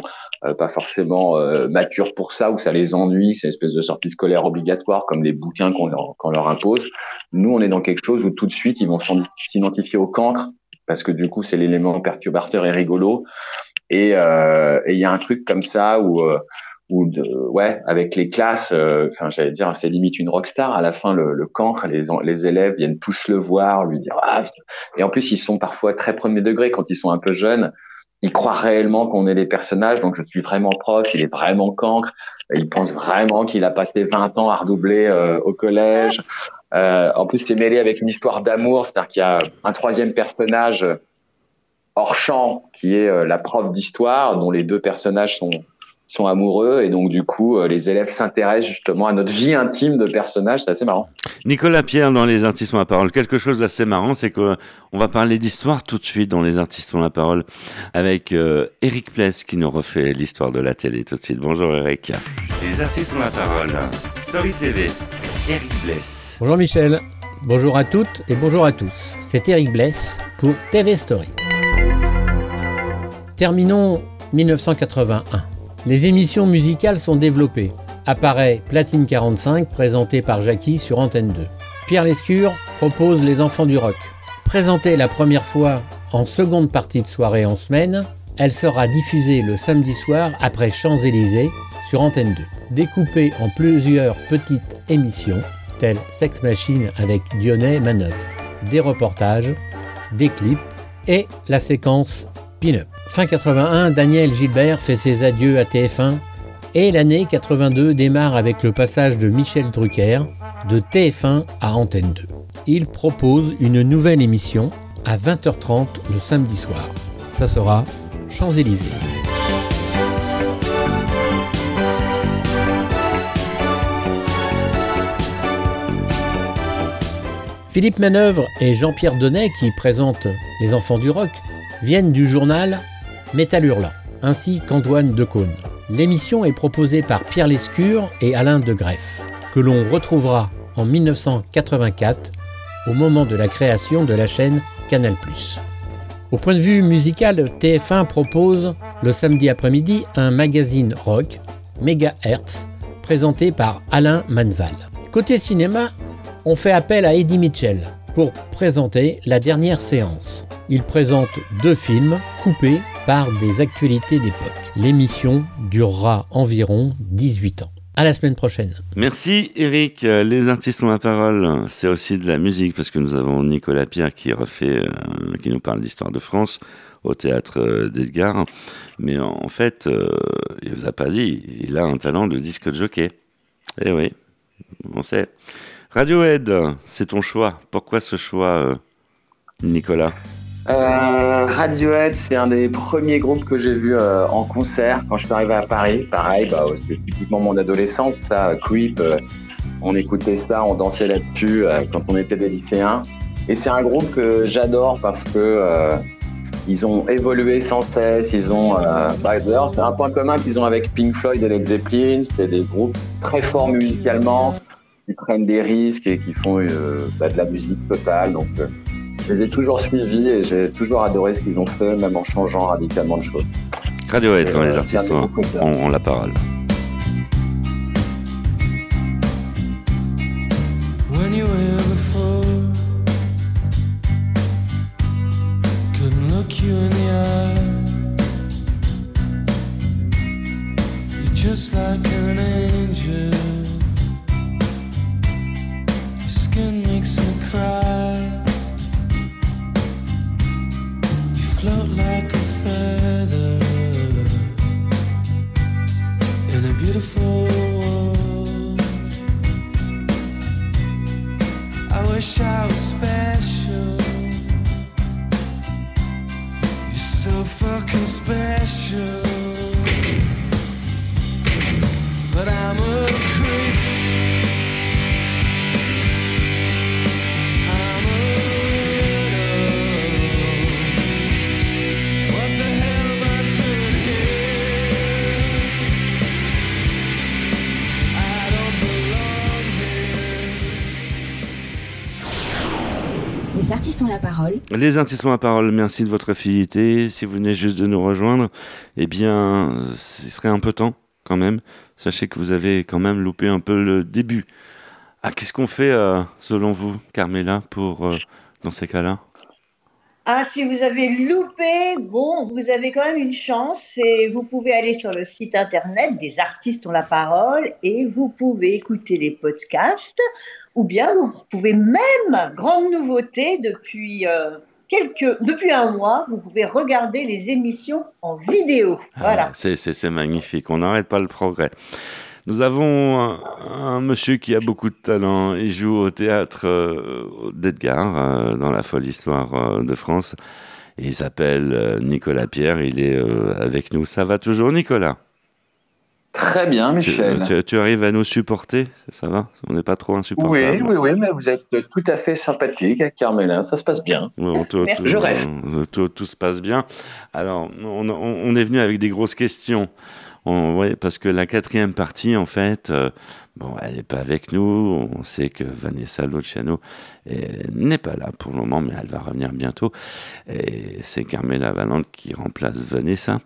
pas forcément euh, matures pour ça ou ça les ennuie, c'est une espèce de sortie scolaire obligatoire comme les bouquins qu'on leur, impose. Nous, on est dans quelque chose où tout de suite ils vont s'identifier au cancre parce que du coup c'est l'élément perturbateur et rigolo. Et euh, il y a un truc comme ça où euh, où de, ouais avec les classes, euh, enfin j'allais dire c'est limite une rockstar. À la fin le, le cancre, les les élèves viennent tous le voir, lui dire ah et en plus ils sont parfois très premier degré quand ils sont un peu jeunes. Ils croient réellement qu'on est les personnages, donc je suis vraiment prof, il est vraiment cancre, il pense vraiment qu'il a passé 20 ans à redoubler euh, au collège. Euh, en plus, c'est mêlé avec une histoire d'amour, c'est-à-dire qu'il y a un troisième personnage euh, hors champ qui est la prof d'histoire, dont les deux personnages sont sont amoureux et donc du coup euh, les élèves s'intéressent justement à notre vie intime de personnage, c'est assez marrant. Nicolas Pierre dans Les Artistes ont la parole. Quelque chose d'assez marrant, c'est qu'on va parler d'histoire tout de suite dans Les Artistes ont la parole avec euh, Eric Pless qui nous refait l'histoire de la télé tout de suite. Bonjour Eric. Les Artistes ont la parole. Story TV. Eric Bless. Bonjour Michel, bonjour à toutes et bonjour à tous. C'est Eric Bless pour TV Story. Terminons 1981. Les émissions musicales sont développées. Apparaît Platine 45, présenté par Jackie sur Antenne 2. Pierre Lescure propose Les Enfants du Rock. Présentée la première fois en seconde partie de soirée en semaine, elle sera diffusée le samedi soir après Champs-Élysées sur Antenne 2. Découpée en plusieurs petites émissions, telles Sex Machine avec Dionnet Manœuvre, des reportages, des clips et la séquence Pin-Up. Fin 81, Daniel Gilbert fait ses adieux à TF1 et l'année 82 démarre avec le passage de Michel Drucker de TF1 à Antenne 2. Il propose une nouvelle émission à 20h30 le samedi soir. Ça sera Champs-Élysées. Philippe Manœuvre et Jean-Pierre Donnet, qui présentent Les Enfants du Rock, viennent du journal Métal Hurlant, ainsi qu'Antoine Decaune. L'émission est proposée par Pierre Lescure et Alain de Greff, que l'on retrouvera en 1984 au moment de la création de la chaîne Canal+. Au point de vue musical, TF1 propose le samedi après-midi un magazine rock, Megahertz, présenté par Alain Manval. Côté cinéma, on fait appel à Eddie Mitchell pour présenter la dernière séance. Il présente deux films coupés par des actualités d'époque. L'émission durera environ 18 ans. À la semaine prochaine. Merci Eric. Les artistes ont la parole. C'est aussi de la musique parce que nous avons Nicolas Pierre qui refait, euh, qui nous parle d'histoire de France au théâtre euh, d'Edgar. Mais en, fait, euh, il vous a pas dit, il a un talent de disque jockey. Eh oui, on sait. Radiohead, c'est ton choix. Pourquoi ce choix, euh, Nicolas? Euh, Radiohead, c'est un des premiers groupes que j'ai vu euh, en concert quand je suis arrivé à Paris. Pareil, bah, c'était typiquement mon adolescence, ça, Creep. euh, on écoutait ça, on dansait là-dessus euh, quand on était des lycéens. Et c'est un groupe que j'adore parce que euh, ils ont évolué sans cesse. Ils ont, euh, bah, c'est un point commun qu'ils ont avec Pink Floyd et Led Zeppelin. C'est des groupes très forts musicalement, qui prennent des risques et qui font bah, de la musique totale. Donc je les ai toujours suivis et j'ai toujours adoré ce qu'ils ont fait, même en changeant radicalement de choses. Radiohead dans Euh, les artistes ont- ont la parole. Les artistes ont la parole, merci de votre fidélité. Si vous venez juste de nous rejoindre, eh bien, ce serait un peu temps quand même. Sachez que vous avez quand même loupé un peu le début. Ah, qu'est-ce qu'on fait, euh, selon vous, Carmela, pour, euh, dans ces cas-là? Ah, si vous avez loupé, bon, vous avez quand même une chance. Et vous pouvez aller sur le site internet des artistes ont la parole et vous pouvez écouter les podcasts. Ou bien vous pouvez même, grande nouveauté, depuis, euh, quelques, depuis un mois, vous pouvez regarder les émissions en vidéo. Voilà. Ah, c'est, c'est, magnifique, on n'arrête pas le progrès. Nous avons un, un monsieur qui a beaucoup de talent. Il joue au théâtre euh, d'Edgar, euh, dans la folle histoire euh, de France. Il s'appelle euh, Nicolas Pierre. Il est avec nous. Ça va toujours, Nicolas? Très bien, Michel. tu- tu arrives à nous supporter Ça va? On n'est pas trop insupportable Oui, oui, oui, mais vous êtes tout à fait sympathique avec Carmela, ça se passe bien. Bon, tout, Merci. tout- Je reste. Tout, tout se passe bien. Alors, on, on- on est venu avec des grosses questions. On, parce que la quatrième partie, en fait, euh, bon, elle n'est pas avec nous. On sait que Vanessa Luciano euh, n'est pas là pour le moment, mais elle va revenir bientôt. Et c'est Carmela Valente qui remplace Vanessa.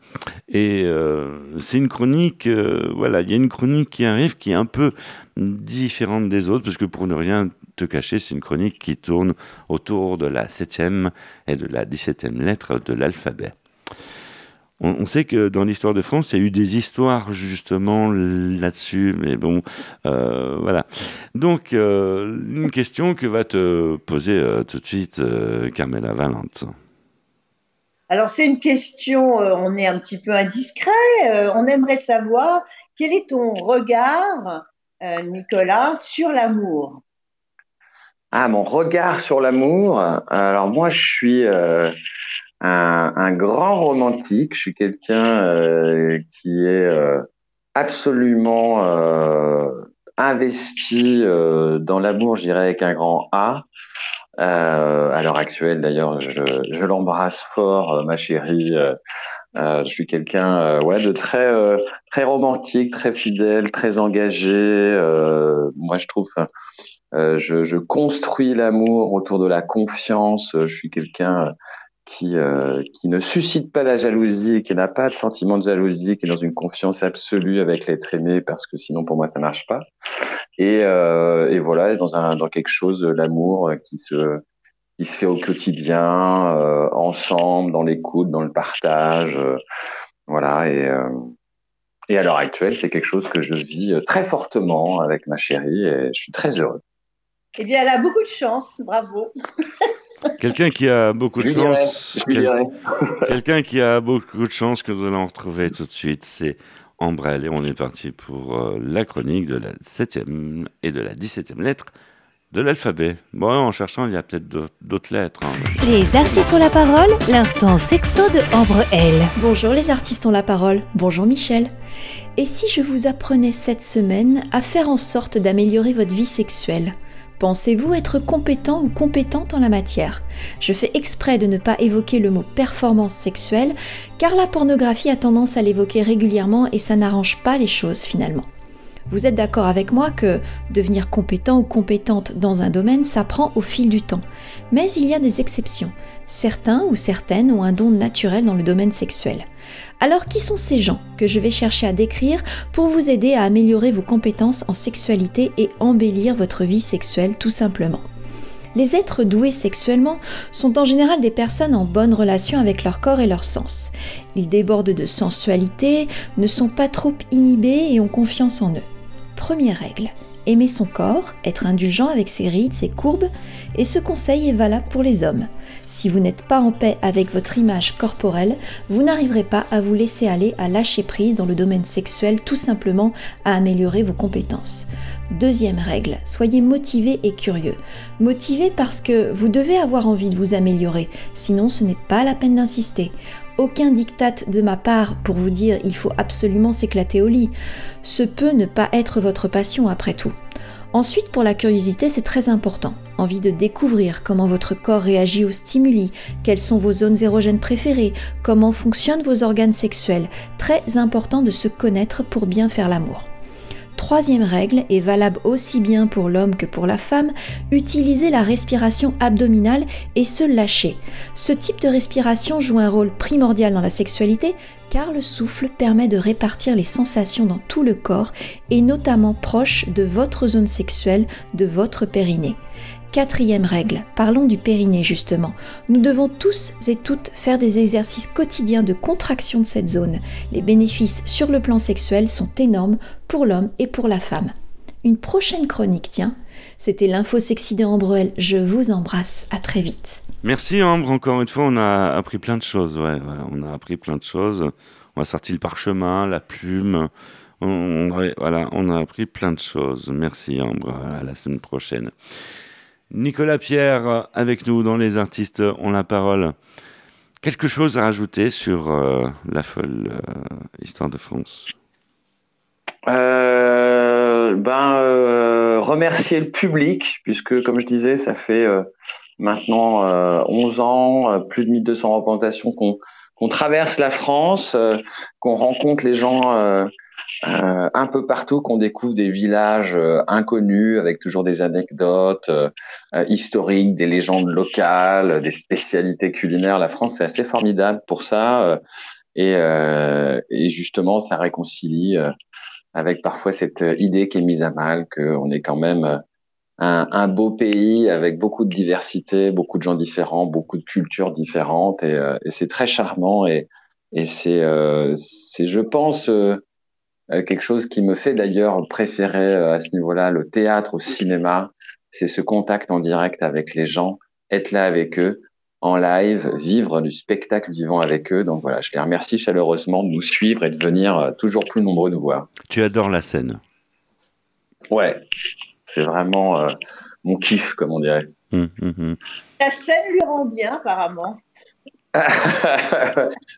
Et euh, c'est une chronique, euh, voilà, il y a une chronique qui arrive qui est un peu différente des autres, parce que pour ne rien te cacher, c'est une chronique qui tourne autour de la septième et de la dix-septième lettre de l'alphabet. On, on sait que dans l'histoire de France, il y a eu des histoires justement là-dessus, mais bon, euh, voilà. Donc, euh, une question que va te poser euh, tout de suite euh, Carmela Valente. Alors, c'est une question, euh, on est un petit peu indiscret. euh, on aimerait savoir quel est ton regard, euh, Nicolas, sur l'amour? Ah, mon regard sur l'amour. Alors moi, je suis euh, un, un grand romantique. Je suis quelqu'un euh, qui est euh, absolument euh, investi euh, dans l'amour, je dirais avec un grand A. Euh, à l'heure actuelle, d'ailleurs, je, je l'embrasse fort, euh, ma chérie. Je suis quelqu'un, ouais, de très très romantique, très fidèle, très engagé. Moi, je trouve. Je, je construis l'amour autour de la confiance. Je suis quelqu'un qui euh, qui ne suscite pas la jalousie qui n'a pas de sentiment de jalousie, qui est dans une confiance absolue avec l'être aimé, parce que sinon pour moi ça marche pas. Et, euh, voilà, dans quelque chose, euh, l'amour qui se fait au quotidien, ensemble, dans l'écoute, dans le partage, voilà. Et à l'heure actuelle, c'est quelque chose que je vis très fortement avec ma chérie et je suis très heureux. Eh bien, elle a beaucoup de chance, bravo. Quelqu'un qui a beaucoup de chance. quel-. Quelqu'un qui a beaucoup de chance que nous allons retrouver tout de suite, c'est Ambrelle. Et on est parti pour euh, la chronique de la septième et de la dix-septième lettre de l'alphabet. Bon, en cherchant, il y a peut-être d'autres- d'autres lettres. hein. Les artistes ont la parole, l'instant sexo de Ambre L. Bonjour les artistes ont la parole. Bonjour Michel. Et si je vous apprenais cette semaine à faire en sorte d'améliorer votre vie sexuelle? Pensez-vous être compétent ou compétente en la matière? Je fais exprès de ne pas évoquer le mot performance sexuelle, car la pornographie a tendance à l'évoquer régulièrement et ça n'arrange pas les choses finalement. Vous êtes d'accord avec moi que devenir compétent ou compétente dans un domaine s'apprend au fil du temps. Mais il y a des exceptions. Certains ou certaines ont un don naturel dans le domaine sexuel. Alors qui sont ces gens que je vais chercher à décrire pour vous aider à améliorer vos compétences en sexualité et embellir votre vie sexuelle tout simplement? Les êtres doués sexuellement sont en général des personnes en bonne relation avec leur corps et leur sens. Ils débordent de sensualité, ne sont pas trop inhibés et ont confiance en eux. Première règle, aimer son corps, être indulgent avec ses rides, ses courbes, et ce conseil est valable pour les hommes. Si vous n'êtes pas en paix avec votre image corporelle, vous n'arriverez pas à vous laisser aller à lâcher prise dans le domaine sexuel, tout simplement à améliorer vos compétences. Deuxième règle, soyez motivé et curieux. Motivé parce que vous devez avoir envie de vous améliorer, sinon ce n'est pas la peine d'insister. Aucun diktat de ma part pour vous dire il faut absolument s'éclater au lit. Ce peut ne pas être votre passion après tout. Ensuite, pour la curiosité, c'est très important. Envie de découvrir comment votre corps réagit aux stimuli, quelles sont vos zones érogènes préférées, comment fonctionnent vos organes sexuels. Très important de se connaître pour bien faire l'amour. Troisième règle, est valable aussi bien pour l'homme que pour la femme, utiliser la respiration abdominale et se lâcher. Ce type de respiration joue un rôle primordial dans la sexualité car le souffle permet de répartir les sensations dans tout le corps et notamment proche de votre zone sexuelle, de votre périnée. Quatrième règle, parlons du périnée justement. Nous devons tous et toutes faire des exercices quotidiens de contraction de cette zone. Les bénéfices sur le plan sexuel sont énormes pour l'homme et pour la femme. Une prochaine chronique, tiens. C'était l'info sexy de. Je vous embrasse. À très vite. Merci Ambre, encore une fois, on a appris plein de choses. On a appris plein de choses. On a sorti le parchemin, la plume. On a appris plein de choses. Merci Ambre, à la semaine prochaine. Nicolas Pierre, avec nous dans Les Artistes ont la parole. Quelque chose à rajouter sur euh, la folle euh, histoire de France? Euh, ben, remercier le public, puisque comme je disais, ça fait maintenant euh, 11 ans, plus de 1200 représentations qu'on traverse la France, qu'on rencontre les gens euh, un peu partout, qu'on découvre des villages euh, inconnus avec toujours des anecdotes euh, historiques, des légendes locales, des spécialités culinaires. La France, c'est assez formidable pour ça. et, et justement, ça réconcilie avec parfois cette idée qui est mise à mal qu'on est quand même un, beau pays avec beaucoup de diversité, beaucoup de gens différents, beaucoup de cultures différentes, et, c'est très charmant et, et c'est, c'est, je pense, quelque chose qui me fait d'ailleurs préférer euh, à ce niveau-là le théâtre au cinéma, c'est ce contact en direct avec les gens, être là avec eux en live, vivre du spectacle vivant avec eux. Donc voilà, je les remercie chaleureusement de nous suivre et de venir euh, toujours plus nombreux nous voir. Tu adores la scène. Ouais, c'est vraiment euh, mon kiff, comme on dirait. Hum, hum, hum. La scène lui rend bien, apparemment.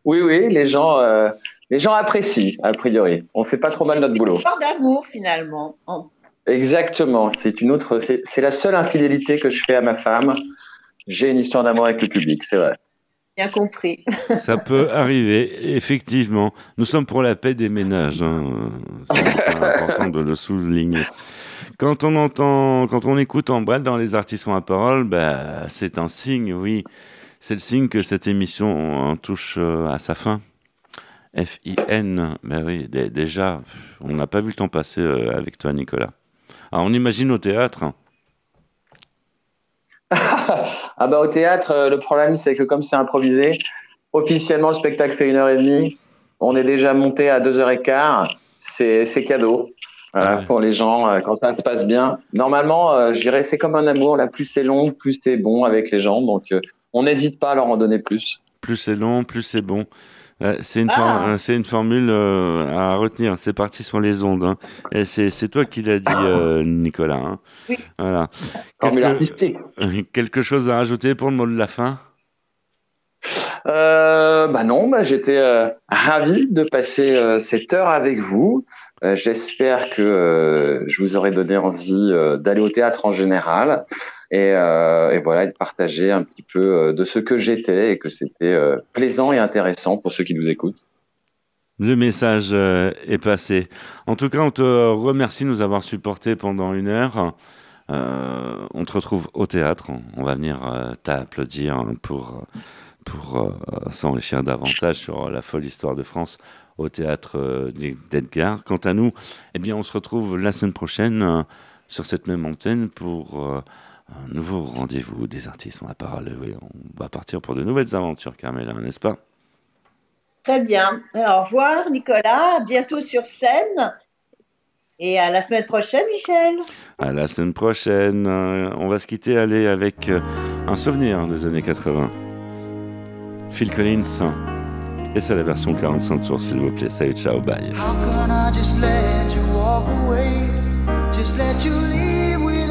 oui, oui, les gens, euh, les gens apprécient, a priori. On fait pas trop mal notre boulot. Histoire d'amour, finalement. En- Exactement. C'est une autre, c'est c'est la seule infidélité que je fais à ma femme. J'ai une histoire d'amour avec le public, c'est vrai. Bien compris. Ça peut arriver, effectivement. Nous sommes pour la paix des ménages. hein. C'est c'est important de le souligner. Quand on entend, quand on écoute en boîte dans les artistes ont la parole, bah, c'est un signe, oui. C'est le signe que cette émission en touche euh, à sa fin. F-I-N. Ben oui, dé- déjà, on n'a pas vu le temps passer euh, avec toi, Nicolas. Alors, on imagine au théâtre. Ah bah au théâtre, euh, le problème c'est que comme c'est improvisé, officiellement le spectacle fait une heure et demie. On est déjà monté à deux heures et quart. C'est cadeau. Voilà, pour les gens, euh, quand ça se passe bien. Normalement, euh, je dirais c'est comme un amour. Là, plus c'est long, plus c'est bon avec les gens. Donc, euh, on n'hésite pas à leur en donner plus. Plus c'est long, plus c'est bon. C'est une, Ah. for- euh, c'est une formule euh, à retenir. C'est parti sur les ondes. hein. Et c'est, toi qui l'as dit, euh, Nicolas. hein. Oui. Voilà. Formule artistique. euh, quelque chose à rajouter pour le mot de la fin? Euh, bah non, bah j'étais euh, ravi de passer euh, cette heure avec vous. Euh, J'espère que euh, je vous aurai donné envie euh, d'aller au théâtre en général et, euh, et voilà, de partager un petit peu euh, de ce que j'étais et que c'était euh, plaisant et intéressant pour ceux qui nous écoutent. Le message euh, est passé. En tout cas, on te remercie de nous avoir supportés pendant une heure. On te retrouve au théâtre. On, va venir t'applaudir pour, pour s'enrichir davantage sur la folle histoire de France au théâtre d'Edgar. Quant à nous, eh bien, on se retrouve la semaine prochaine sur cette même antenne pour un nouveau rendez-vous des artistes. On la parole. Oui, on va partir pour de nouvelles aventures, Carmela, n'est-ce pas? Très bien. Alors, au revoir, Nicolas. À bientôt sur scène. Et à la semaine prochaine, Michel. À la semaine prochaine. Euh, on va se quitter, aller avec euh, un souvenir des années 80. Phil Collins. Et c'est la version 45 tours, s'il vous plaît. Salut, ciao, bye. How can I just let you walk away? Just let you leave